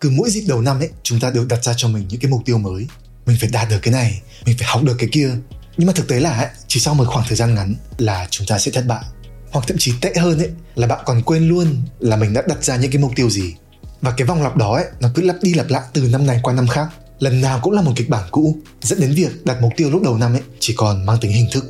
cứ mỗi dịp đầu năm ấy chúng ta đều đặt ra cho mình những cái mục tiêu mới. Mình phải đạt được cái này mình phải học được cái kia. Nhưng mà thực tế là ấy, chỉ sau một khoảng thời gian ngắn là chúng ta sẽ thất bại. Hoặc thậm chí tệ hơn ấy là bạn còn quên luôn là mình đã đặt ra những cái mục tiêu gì. Và cái vòng lặp đó ấy nó cứ lặp đi lặp lại từ năm này qua năm khác. Lần nào cũng là một kịch bản cũ dẫn đến việc đặt mục tiêu lúc đầu năm ấy chỉ còn mang tính hình thức.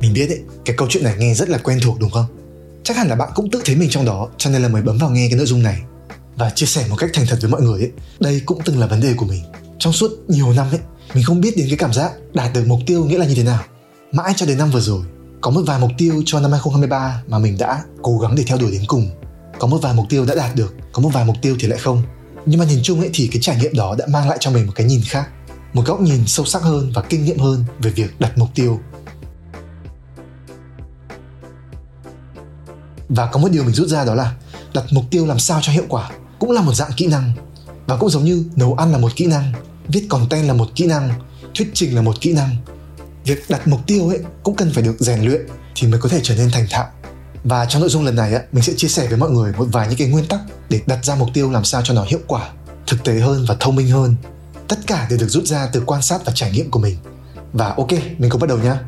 Mình biết ấy cái câu chuyện này nghe rất là quen thuộc đúng không? Chắc hẳn là bạn cũng tự thấy mình trong đó, cho nên là mới bấm vào nghe cái nội dung này. Và chia sẻ một cách thành thật với mọi người ấy, đây cũng từng là vấn đề của mình. Trong suốt nhiều năm ấy, mình không biết đến cái cảm giác đạt được mục tiêu nghĩa là như thế nào. Mãi cho đến năm vừa rồi, có một vài mục tiêu cho năm 2023 mà mình đã cố gắng để theo đuổi đến cùng. Có một vài mục tiêu đã đạt được, có một vài mục tiêu thì lại không. Nhưng mà nhìn chung ấy thì cái trải nghiệm đó đã mang lại cho mình một cái nhìn khác. Một góc nhìn sâu sắc hơn và kinh nghiệm hơn về việc đặt mục tiêu. Và có một điều mình rút ra đó là đặt mục tiêu làm sao cho hiệu quả cũng là một dạng kỹ năng. Và cũng giống như nấu ăn là một kỹ năng, viết content là một kỹ năng, thuyết trình là một kỹ năng. Việc đặt mục tiêu ấy cũng cần phải được rèn luyện thì mới có thể trở nên thành thạo. Và trong nội dung lần này á, mình sẽ chia sẻ với mọi người một vài những cái nguyên tắc để đặt ra mục tiêu làm sao cho nó hiệu quả, thực tế hơn và thông minh hơn. Tất cả đều được rút ra từ quan sát và trải nghiệm của mình. Và ok, mình cùng bắt đầu nhá.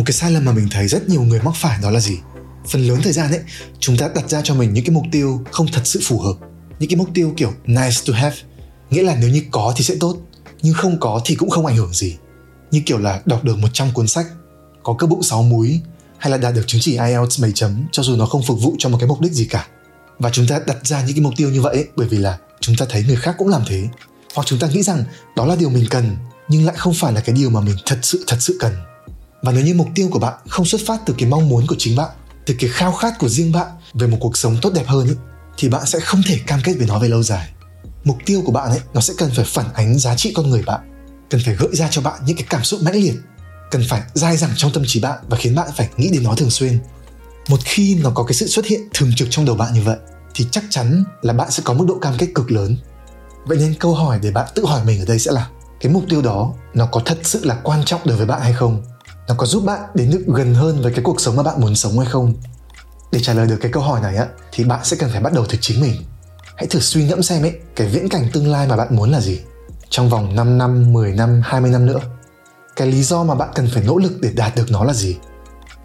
Một cái sai lầm mà mình thấy rất nhiều người mắc phải đó là gì? Phần lớn thời gian ấy chúng ta đặt ra cho mình những cái mục tiêu không thật sự phù hợp. Những cái mục tiêu kiểu nice to have nghĩa là nếu như có thì sẽ tốt nhưng không có thì cũng không ảnh hưởng gì. Như kiểu là đọc được 100 cuốn sách có cơ bụng 6 múi hay là đạt được chứng chỉ IELTS 7 chấm cho dù nó không phục vụ cho một cái mục đích gì cả. Và chúng ta đặt ra những cái mục tiêu như vậy ấy, bởi vì là chúng ta thấy người khác cũng làm thế. Hoặc chúng ta nghĩ rằng đó là điều mình cần nhưng lại không phải là cái điều mà mình thật sự thật sự cần và nếu như mục tiêu của bạn không xuất phát từ cái mong muốn của chính bạn từ cái khao khát của riêng bạn về một cuộc sống tốt đẹp hơn ấy, thì bạn sẽ không thể cam kết với nó về lâu dài. Mục tiêu của bạn ấy nó sẽ cần phải phản ánh giá trị con người bạn cần phải gợi ra cho bạn những cái cảm xúc mãnh liệt cần phải dai dẳng trong tâm trí bạn và khiến bạn phải nghĩ đến nó thường xuyên. Một khi nó có cái sự xuất hiện thường trực trong đầu bạn như vậy thì chắc chắn là bạn sẽ có mức độ cam kết cực lớn. Vậy nên câu hỏi để bạn tự hỏi mình ở đây sẽ là cái mục tiêu đó nó có thật sự là quan trọng đối với bạn hay không? Nó có giúp bạn đến được gần hơn với cái cuộc sống mà bạn muốn sống hay không để trả lời được cái câu hỏi này á thì bạn sẽ cần phải bắt đầu từ chính mình hãy thử suy ngẫm xem ấy cái viễn cảnh tương lai mà bạn muốn là gì trong vòng 5 năm, 10 năm, 20 năm nữa. Cái lý do mà bạn cần phải nỗ lực để đạt được nó là gì?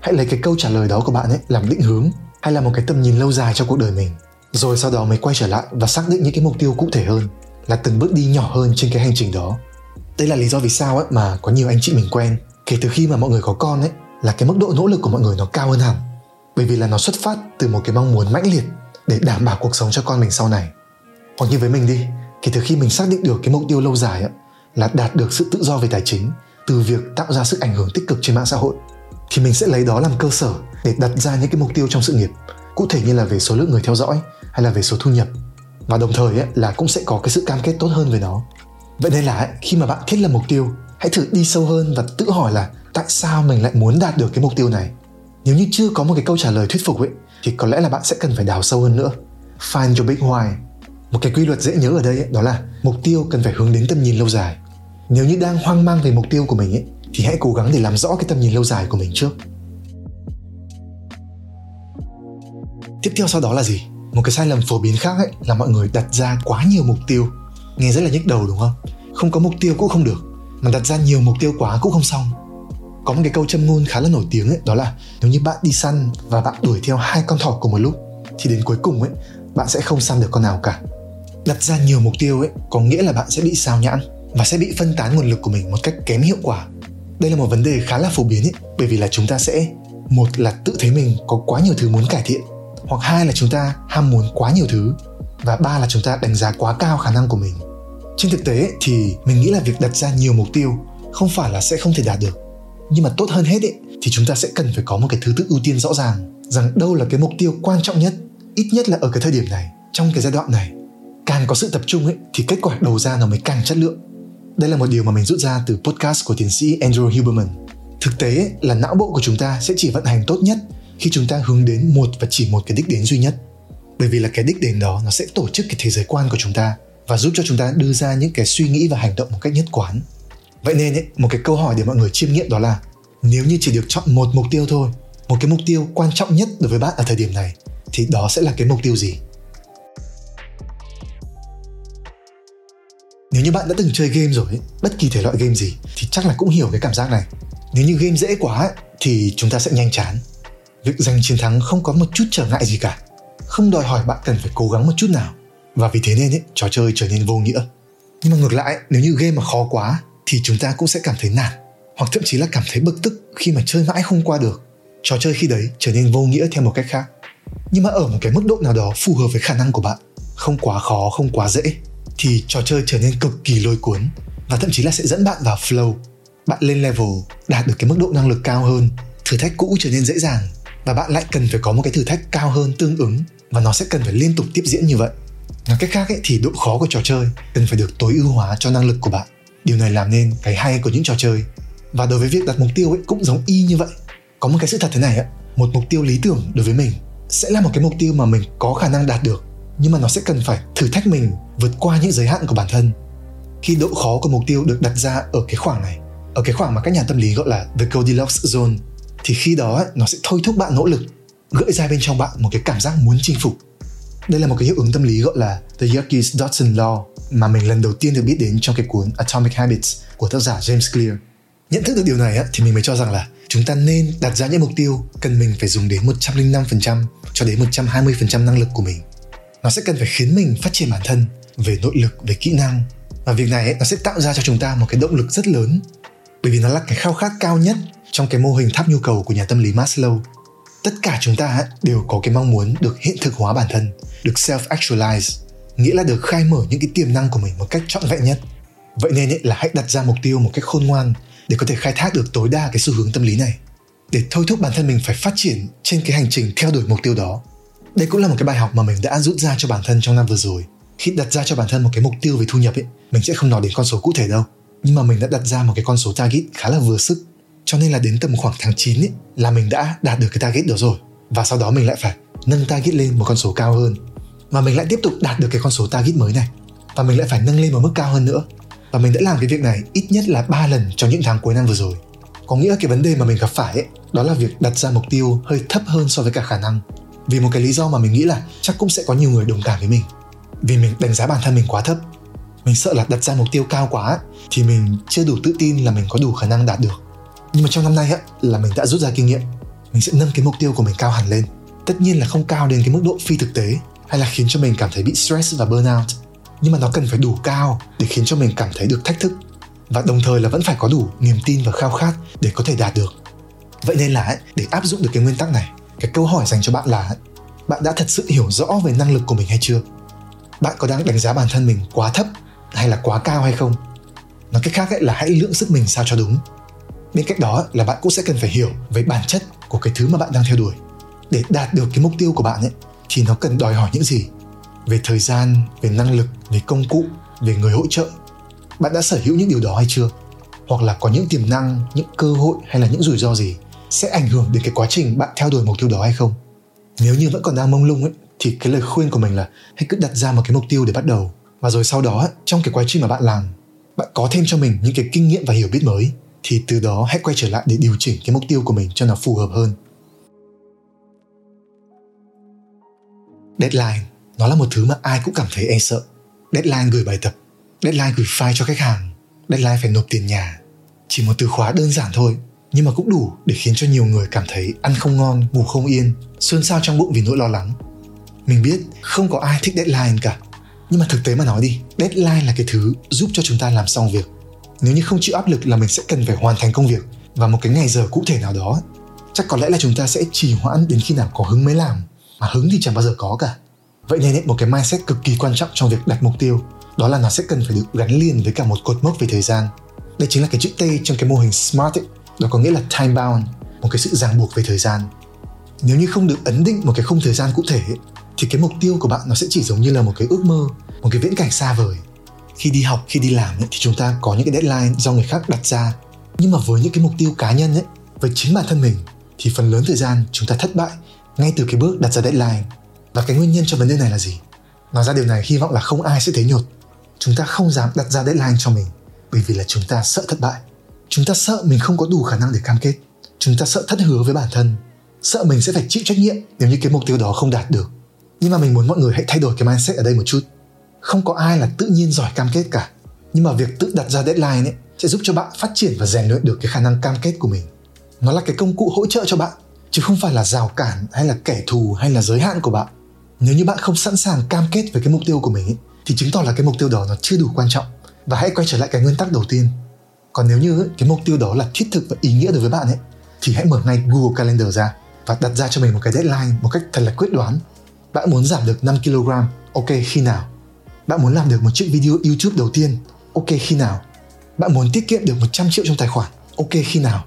Hãy lấy cái câu trả lời đó của bạn ấy làm định hướng hay là một cái tầm nhìn lâu dài cho cuộc đời mình. Rồi sau đó mới quay trở lại và xác định những cái mục tiêu cụ thể hơn là từng bước đi nhỏ hơn trên cái hành trình đó. Đây là lý do vì sao ấy mà có nhiều anh chị mình quen kể từ khi mà mọi người có con ấy là cái mức độ nỗ lực của mọi người nó cao hơn hẳn. Bởi vì là nó xuất phát từ một cái mong muốn mãnh liệt để đảm bảo cuộc sống cho con mình sau này. Hoặc như với mình đi kể từ khi mình xác định được cái mục tiêu lâu dài là đạt được sự tự do về tài chính từ việc tạo ra sức ảnh hưởng tích cực trên mạng xã hội thì mình sẽ lấy đó làm cơ sở để đặt ra những cái mục tiêu trong sự nghiệp cụ thể như là về số lượng người theo dõi hay là về số thu nhập. Và đồng thời ấy, là cũng sẽ có cái sự cam kết tốt hơn với nó. Vậy nên là khi mà bạn thiết lập mục tiêu hãy thử đi sâu hơn và tự hỏi là tại sao mình lại muốn đạt được cái mục tiêu này? Nếu như chưa có một cái câu trả lời thuyết phục ấy thì có lẽ là bạn sẽ cần phải đào sâu hơn nữa. Find your big why. Một cái quy luật dễ nhớ ở đây ấy, đó là mục tiêu cần phải hướng đến tầm nhìn lâu dài. Nếu như đang hoang mang về mục tiêu của mình ấy, thì hãy cố gắng để làm rõ cái tầm nhìn lâu dài của mình trước. Tiếp theo sau đó là gì? Một cái sai lầm phổ biến khác ấy là mọi người đặt ra quá nhiều mục tiêu. Nghe rất là nhức đầu đúng không? Không có mục tiêu cũng không được mà đặt ra nhiều mục tiêu quá cũng không xong. Có một cái câu châm ngôn khá là nổi tiếng ấy, đó là nếu như bạn đi săn và bạn đuổi theo hai con thỏ cùng một lúc, thì đến cuối cùng ấy, bạn sẽ không săn được con nào cả. Đặt ra nhiều mục tiêu ấy, có nghĩa là bạn sẽ bị sao nhãn và sẽ bị phân tán nguồn lực của mình một cách kém hiệu quả. Đây là một vấn đề khá là phổ biến ấy, bởi vì là chúng ta sẽ, một là tự thấy mình có quá nhiều thứ muốn cải thiện, hoặc hai là chúng ta ham muốn quá nhiều thứ, và ba là chúng ta đánh giá quá cao khả năng của mình trên thực tế thì mình nghĩ là việc đặt ra nhiều mục tiêu không phải là sẽ không thể đạt được. Nhưng mà tốt hơn hết ấy, thì chúng ta sẽ cần phải có một cái thứ tự ưu tiên rõ ràng rằng đâu là cái mục tiêu quan trọng nhất ít nhất là ở cái thời điểm này trong cái giai đoạn này. Càng có sự tập trung ấy thì kết quả đầu ra nó mới càng chất lượng. Đây là một điều mà mình rút ra từ podcast của tiến sĩ Andrew Huberman. Thực tế ấy, là não bộ của chúng ta sẽ chỉ vận hành tốt nhất khi chúng ta hướng đến một và chỉ một cái đích đến duy nhất. Bởi vì là cái đích đến đó nó sẽ tổ chức cái thế giới quan của chúng ta và giúp cho chúng ta đưa ra những cái suy nghĩ và hành động một cách nhất quán. Vậy nên ấy, một cái câu hỏi để mọi người chiêm nghiệm đó là nếu như chỉ được chọn một mục tiêu thôi một cái mục tiêu quan trọng nhất đối với bạn ở thời điểm này thì đó sẽ là cái mục tiêu gì? Nếu như bạn đã từng chơi game rồi bất kỳ thể loại game gì thì chắc là cũng hiểu cái cảm giác này. Nếu như game dễ quá thì chúng ta sẽ nhanh chán. Việc giành chiến thắng không có một chút trở ngại gì cả. Không đòi hỏi bạn cần phải cố gắng một chút nào và vì thế nên ấy, trò chơi trở nên vô nghĩa. Nhưng mà ngược lại nếu như game mà khó quá thì chúng ta cũng sẽ cảm thấy nản hoặc thậm chí là cảm thấy bực tức khi mà chơi mãi không qua được. Trò chơi khi đấy trở nên vô nghĩa theo một cách khác. Nhưng mà ở một cái mức độ nào đó phù hợp với khả năng của bạn không quá khó không quá dễ thì trò chơi trở nên cực kỳ lôi cuốn và thậm chí là sẽ dẫn bạn vào flow. Bạn lên level đạt được cái mức độ năng lực cao hơn thử thách cũ trở nên dễ dàng và bạn lại cần phải có một cái thử thách cao hơn tương ứng và nó sẽ cần phải liên tục tiếp diễn như vậy nói cách khác ấy, thì độ khó của trò chơi cần phải được tối ưu hóa cho năng lực của bạn. Điều này làm nên cái hay của những trò chơi. Và đối với việc đặt mục tiêu ấy cũng giống y như vậy. Có một cái sự thật thế này ạ, một mục tiêu lý tưởng đối với mình sẽ là một cái mục tiêu mà mình có khả năng đạt được nhưng mà nó sẽ cần phải thử thách mình vượt qua những giới hạn của bản thân. Khi độ khó của mục tiêu được đặt ra ở cái khoảng này ở cái khoảng mà các nhà tâm lý gọi là the Goldilocks zone thì khi đó nó sẽ thôi thúc bạn nỗ lực gợi ra bên trong bạn một cái cảm giác muốn chinh phục đây là một cái hiệu ứng tâm lý gọi là The Yerkes Dodson Law mà mình lần đầu tiên được biết đến trong cái cuốn Atomic Habits của tác giả James Clear. Nhận thức được điều này thì mình mới cho rằng là chúng ta nên đặt ra những mục tiêu cần mình phải dùng đến 105% cho đến 120% năng lực của mình. Nó sẽ cần phải khiến mình phát triển bản thân về nội lực, về kỹ năng và việc này nó sẽ tạo ra cho chúng ta một cái động lực rất lớn bởi vì nó là cái khao khát cao nhất trong cái mô hình tháp nhu cầu của nhà tâm lý Maslow tất cả chúng ta đều có cái mong muốn được hiện thực hóa bản thân được self actualize nghĩa là được khai mở những cái tiềm năng của mình một cách trọn vẹn nhất. Vậy nên ấy, là hãy đặt ra mục tiêu một cách khôn ngoan để có thể khai thác được tối đa cái xu hướng tâm lý này. Để thôi thúc bản thân mình phải phát triển trên cái hành trình theo đuổi mục tiêu đó. Đây cũng là một cái bài học mà mình đã rút ra cho bản thân trong năm vừa rồi. Khi đặt ra cho bản thân một cái mục tiêu về thu nhập ấy mình sẽ không nói đến con số cụ thể đâu. Nhưng mà mình đã đặt ra một cái con số target khá là vừa sức cho nên là đến tầm khoảng tháng 9 ấy, là mình đã đạt được cái target đó rồi. Và sau đó mình lại phải nâng target lên một con số cao hơn. Và mình lại tiếp tục đạt được cái con số target mới này. Và mình lại phải nâng lên một mức cao hơn nữa. Và mình đã làm cái việc này ít nhất là 3 lần trong những tháng cuối năm vừa rồi. Có nghĩa cái vấn đề mà mình gặp phải ấy, đó là việc đặt ra mục tiêu hơi thấp hơn so với cả khả năng. Vì một cái lý do mà mình nghĩ là chắc cũng sẽ có nhiều người đồng cảm với mình. Vì mình đánh giá bản thân mình quá thấp. Mình sợ là đặt ra mục tiêu cao quá thì mình chưa đủ tự tin là mình có đủ khả năng đạt được nhưng mà trong năm nay á, là mình đã rút ra kinh nghiệm. Mình sẽ nâng cái mục tiêu của mình cao hẳn lên. Tất nhiên là không cao đến cái mức độ phi thực tế, hay là khiến cho mình cảm thấy bị stress và burnout nhưng mà nó cần phải đủ cao để khiến cho mình cảm thấy được thách thức. Và đồng thời là vẫn phải có đủ niềm tin và khao khát để có thể đạt được. Vậy nên là để áp dụng được cái nguyên tắc này, cái câu hỏi dành cho bạn là bạn đã thật sự hiểu rõ về năng lực của mình hay chưa? Bạn có đang đánh giá bản thân mình quá thấp hay là quá cao hay không? Nói cách khác ấy là hãy lượng sức mình sao cho đúng bên cạnh đó là bạn cũng sẽ cần phải hiểu về bản chất của cái thứ mà bạn đang theo đuổi. Để đạt được cái mục tiêu của bạn ấy, thì nó cần đòi hỏi những gì? Về thời gian, về năng lực, về công cụ, về người hỗ trợ. Bạn đã sở hữu những điều đó hay chưa? Hoặc là có những tiềm năng, những cơ hội hay là những rủi ro gì sẽ ảnh hưởng đến cái quá trình bạn theo đuổi mục tiêu đó hay không? Nếu như vẫn còn đang mông lung ấy, thì cái lời khuyên của mình là hãy cứ đặt ra một cái mục tiêu để bắt đầu. Và rồi sau đó trong cái quá trình mà bạn làm, bạn có thêm cho mình những cái kinh nghiệm và hiểu biết mới thì từ đó hãy quay trở lại để điều chỉnh cái mục tiêu của mình cho nó phù hợp hơn. Deadline, nó là một thứ mà ai cũng cảm thấy e sợ. Deadline gửi bài tập, deadline gửi file cho khách hàng, deadline phải nộp tiền nhà. Chỉ một từ khóa đơn giản thôi, nhưng mà cũng đủ để khiến cho nhiều người cảm thấy ăn không ngon, ngủ không yên, xôn xao trong bụng vì nỗi lo lắng. Mình biết không có ai thích deadline cả, nhưng mà thực tế mà nói đi, deadline là cái thứ giúp cho chúng ta làm xong việc nếu như không chịu áp lực là mình sẽ cần phải hoàn thành công việc. Và một cái ngày giờ cụ thể nào đó chắc có lẽ là chúng ta sẽ trì hoãn đến khi nào có hứng mới làm. Mà hứng thì chẳng bao giờ có cả. Vậy nên một cái mindset cực kỳ quan trọng trong việc đặt mục tiêu đó là nó sẽ cần phải được gắn liền với cả một cột mốc về thời gian. Đây chính là cái chữ T trong cái mô hình SMART ấy. đó có nghĩa là time bound một cái sự ràng buộc về thời gian. Nếu như không được ấn định một cái khung thời gian cụ thể ấy, thì cái mục tiêu của bạn nó sẽ chỉ giống như là một cái ước mơ một cái viễn cảnh xa vời khi đi học khi đi làm ấy, thì chúng ta có những cái deadline do người khác đặt ra. Nhưng mà với những cái mục tiêu cá nhân ấy với chính bản thân mình thì phần lớn thời gian chúng ta thất bại ngay từ cái bước đặt ra deadline. Và cái nguyên nhân cho vấn đề này là gì? Nói ra điều này hy vọng là không ai sẽ thấy nhột. Chúng ta không dám đặt ra deadline cho mình bởi vì là chúng ta sợ thất bại. Chúng ta sợ mình không có đủ khả năng để cam kết. Chúng ta sợ thất hứa với bản thân. Sợ mình sẽ phải chịu trách nhiệm nếu như cái mục tiêu đó không đạt được. Nhưng mà mình muốn mọi người hãy thay đổi cái mindset ở đây một chút không có ai là tự nhiên giỏi cam kết cả. Nhưng mà việc tự đặt ra deadline ấy sẽ giúp cho bạn phát triển và rèn luyện được cái khả năng cam kết của mình. Nó là cái công cụ hỗ trợ cho bạn chứ không phải là rào cản hay là kẻ thù hay là giới hạn của bạn. Nếu như bạn không sẵn sàng cam kết với cái mục tiêu của mình ấy, thì chứng tỏ là cái mục tiêu đó nó chưa đủ quan trọng. Và hãy quay trở lại cái nguyên tắc đầu tiên. Còn nếu như cái mục tiêu đó là thiết thực và ý nghĩa đối với bạn ấy thì hãy mở ngay Google Calendar ra và đặt ra cho mình một cái deadline một cách thật là quyết đoán. Bạn muốn giảm được 5 kg ok khi nào? Bạn muốn làm được một chiếc video YouTube đầu tiên ok khi nào? Bạn muốn tiết kiệm được 100 triệu trong tài khoản ok khi nào?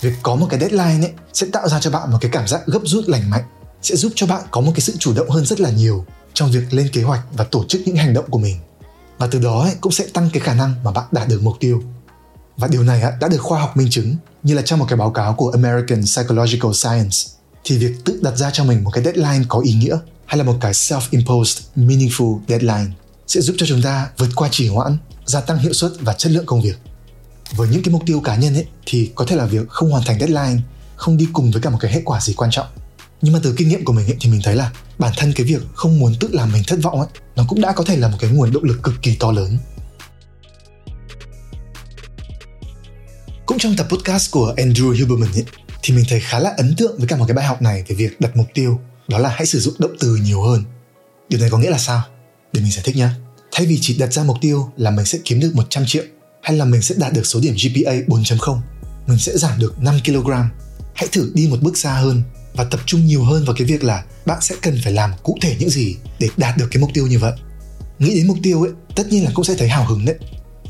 Việc có một cái deadline ấy sẽ tạo ra cho bạn một cái cảm giác gấp rút lành mạnh sẽ giúp cho bạn có một cái sự chủ động hơn rất là nhiều trong việc lên kế hoạch và tổ chức những hành động của mình. Và từ đó ấy, cũng sẽ tăng cái khả năng mà bạn đạt được mục tiêu. Và điều này đã được khoa học minh chứng như là trong một cái báo cáo của American Psychological Science thì việc tự đặt ra cho mình một cái deadline có ý nghĩa hay là một cái self-imposed meaningful deadline sẽ giúp cho chúng ta vượt qua trì hoãn, gia tăng hiệu suất và chất lượng công việc. Với những cái mục tiêu cá nhân ấy thì có thể là việc không hoàn thành deadline không đi cùng với cả một cái hệ quả gì quan trọng. Nhưng mà từ kinh nghiệm của mình ấy, thì mình thấy là bản thân cái việc không muốn tự làm mình thất vọng ấy nó cũng đã có thể là một cái nguồn động lực cực kỳ to lớn Cũng trong tập podcast của Andrew Huberman ấy, thì mình thấy khá là ấn tượng với cả một cái bài học này về việc đặt mục tiêu đó là hãy sử dụng động từ nhiều hơn. Điều này có nghĩa là sao? Để mình giải thích nhé. Thay vì chỉ đặt ra mục tiêu là mình sẽ kiếm được 100 triệu hay là mình sẽ đạt được số điểm GPA 4.0, mình sẽ giảm được 5 kg. Hãy thử đi một bước xa hơn và tập trung nhiều hơn vào cái việc là bạn sẽ cần phải làm cụ thể những gì để đạt được cái mục tiêu như vậy. Nghĩ đến mục tiêu ấy, tất nhiên là cũng sẽ thấy hào hứng đấy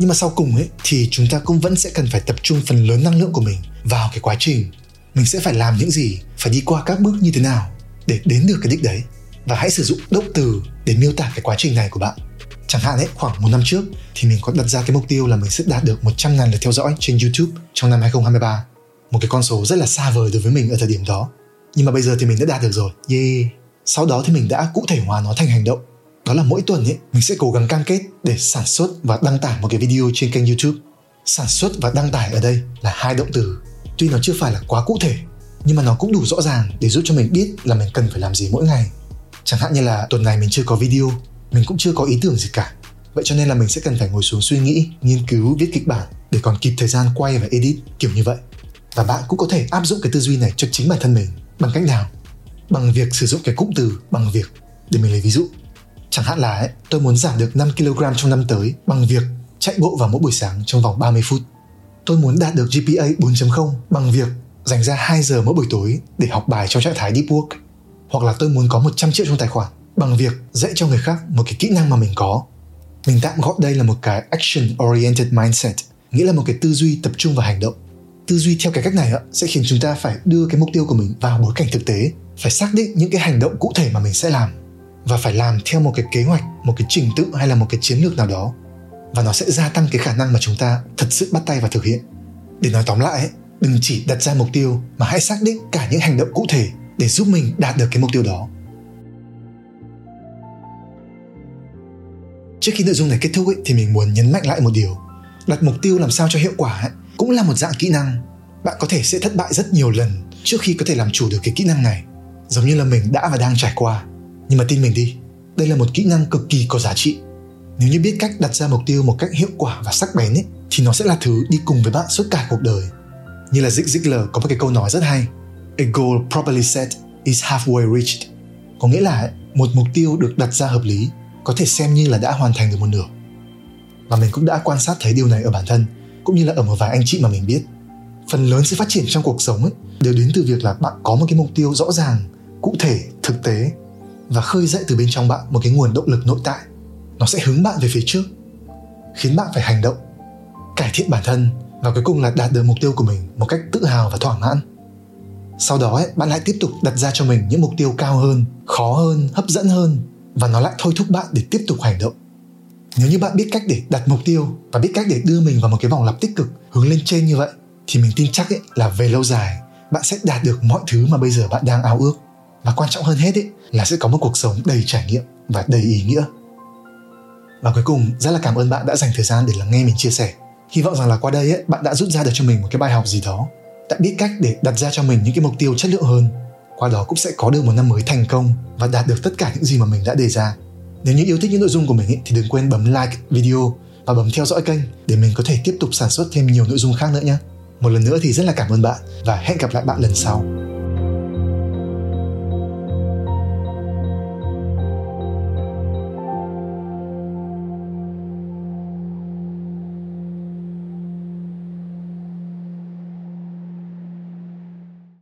nhưng mà sau cùng ấy thì chúng ta cũng vẫn sẽ cần phải tập trung phần lớn năng lượng của mình vào cái quá trình mình sẽ phải làm những gì phải đi qua các bước như thế nào để đến được cái đích đấy và hãy sử dụng động từ để miêu tả cái quá trình này của bạn chẳng hạn ấy khoảng một năm trước thì mình có đặt ra cái mục tiêu là mình sẽ đạt được 100 ngàn lượt theo dõi trên YouTube trong năm 2023 một cái con số rất là xa vời đối với mình ở thời điểm đó nhưng mà bây giờ thì mình đã đạt được rồi yeah sau đó thì mình đã cụ thể hóa nó thành hành động đó là mỗi tuần ấy mình sẽ cố gắng cam kết để sản xuất và đăng tải một cái video trên kênh YouTube. Sản xuất và đăng tải ở đây là hai động từ. Tuy nó chưa phải là quá cụ thể, nhưng mà nó cũng đủ rõ ràng để giúp cho mình biết là mình cần phải làm gì mỗi ngày. Chẳng hạn như là tuần này mình chưa có video, mình cũng chưa có ý tưởng gì cả. Vậy cho nên là mình sẽ cần phải ngồi xuống suy nghĩ, nghiên cứu, viết kịch bản để còn kịp thời gian quay và edit kiểu như vậy. Và bạn cũng có thể áp dụng cái tư duy này cho chính bản thân mình bằng cách nào? Bằng việc sử dụng cái cụm từ bằng việc. Để mình lấy ví dụ, Chẳng hạn là ấy, tôi muốn giảm được 5 kg trong năm tới bằng việc chạy bộ vào mỗi buổi sáng trong vòng 30 phút. Tôi muốn đạt được GPA 4.0 bằng việc dành ra 2 giờ mỗi buổi tối để học bài trong trạng thái deep work. Hoặc là tôi muốn có 100 triệu trong tài khoản bằng việc dạy cho người khác một cái kỹ năng mà mình có. Mình tạm gọi đây là một cái action oriented mindset, nghĩa là một cái tư duy tập trung vào hành động. Tư duy theo cái cách này sẽ khiến chúng ta phải đưa cái mục tiêu của mình vào bối cảnh thực tế, phải xác định những cái hành động cụ thể mà mình sẽ làm và phải làm theo một cái kế hoạch một cái trình tự hay là một cái chiến lược nào đó và nó sẽ gia tăng cái khả năng mà chúng ta thật sự bắt tay và thực hiện để nói tóm lại đừng chỉ đặt ra mục tiêu mà hãy xác định cả những hành động cụ thể để giúp mình đạt được cái mục tiêu đó. Trước khi nội dung này kết thúc ấy, thì mình muốn nhấn mạnh lại một điều. Đặt mục tiêu làm sao cho hiệu quả ấy, cũng là một dạng kỹ năng. Bạn có thể sẽ thất bại rất nhiều lần trước khi có thể làm chủ được cái kỹ năng này giống như là mình đã và đang trải qua. Nhưng mà tin mình đi đây là một kỹ năng cực kỳ có giá trị. Nếu như biết cách đặt ra mục tiêu một cách hiệu quả và sắc bén ấy, thì nó sẽ là thứ đi cùng với bạn suốt cả cuộc đời. Như là Zig Ziglar có một cái câu nói rất hay A goal properly set is halfway reached. Có nghĩa là một mục tiêu được đặt ra hợp lý, có thể xem như là đã hoàn thành được một nửa. Và mình cũng đã quan sát thấy điều này ở bản thân, cũng như là ở một vài anh chị mà mình biết. Phần lớn sự phát triển trong cuộc sống ấy, đều đến từ việc là bạn có một cái mục tiêu rõ ràng, cụ thể, thực tế, và khơi dậy từ bên trong bạn một cái nguồn động lực nội tại. Nó sẽ hướng bạn về phía trước, khiến bạn phải hành động, cải thiện bản thân, và cuối cùng là đạt được mục tiêu của mình một cách tự hào và thỏa mãn sau đó ấy, bạn lại tiếp tục đặt ra cho mình những mục tiêu cao hơn khó hơn hấp dẫn hơn và nó lại thôi thúc bạn để tiếp tục hành động. Nếu như bạn biết cách để đặt mục tiêu và biết cách để đưa mình vào một cái vòng lặp tích cực hướng lên trên như vậy thì mình tin chắc ấy là về lâu dài bạn sẽ đạt được mọi thứ mà bây giờ bạn đang ao ước. Và quan trọng hơn hết ấy là sẽ có một cuộc sống đầy trải nghiệm và đầy ý nghĩa. Và cuối cùng rất là cảm ơn bạn đã dành thời gian để lắng nghe mình chia sẻ. Hy vọng rằng là qua đây ấy, bạn đã rút ra được cho mình một cái bài học gì đó đã biết cách để đặt ra cho mình những cái mục tiêu chất lượng hơn. Qua đó cũng sẽ có được một năm mới thành công và đạt được tất cả những gì mà mình đã đề ra. Nếu như yêu thích những nội dung của mình thì đừng quên bấm like video và bấm theo dõi kênh để mình có thể tiếp tục sản xuất thêm nhiều nội dung khác nữa nhé. Một lần nữa thì rất là cảm ơn bạn và hẹn gặp lại bạn lần sau.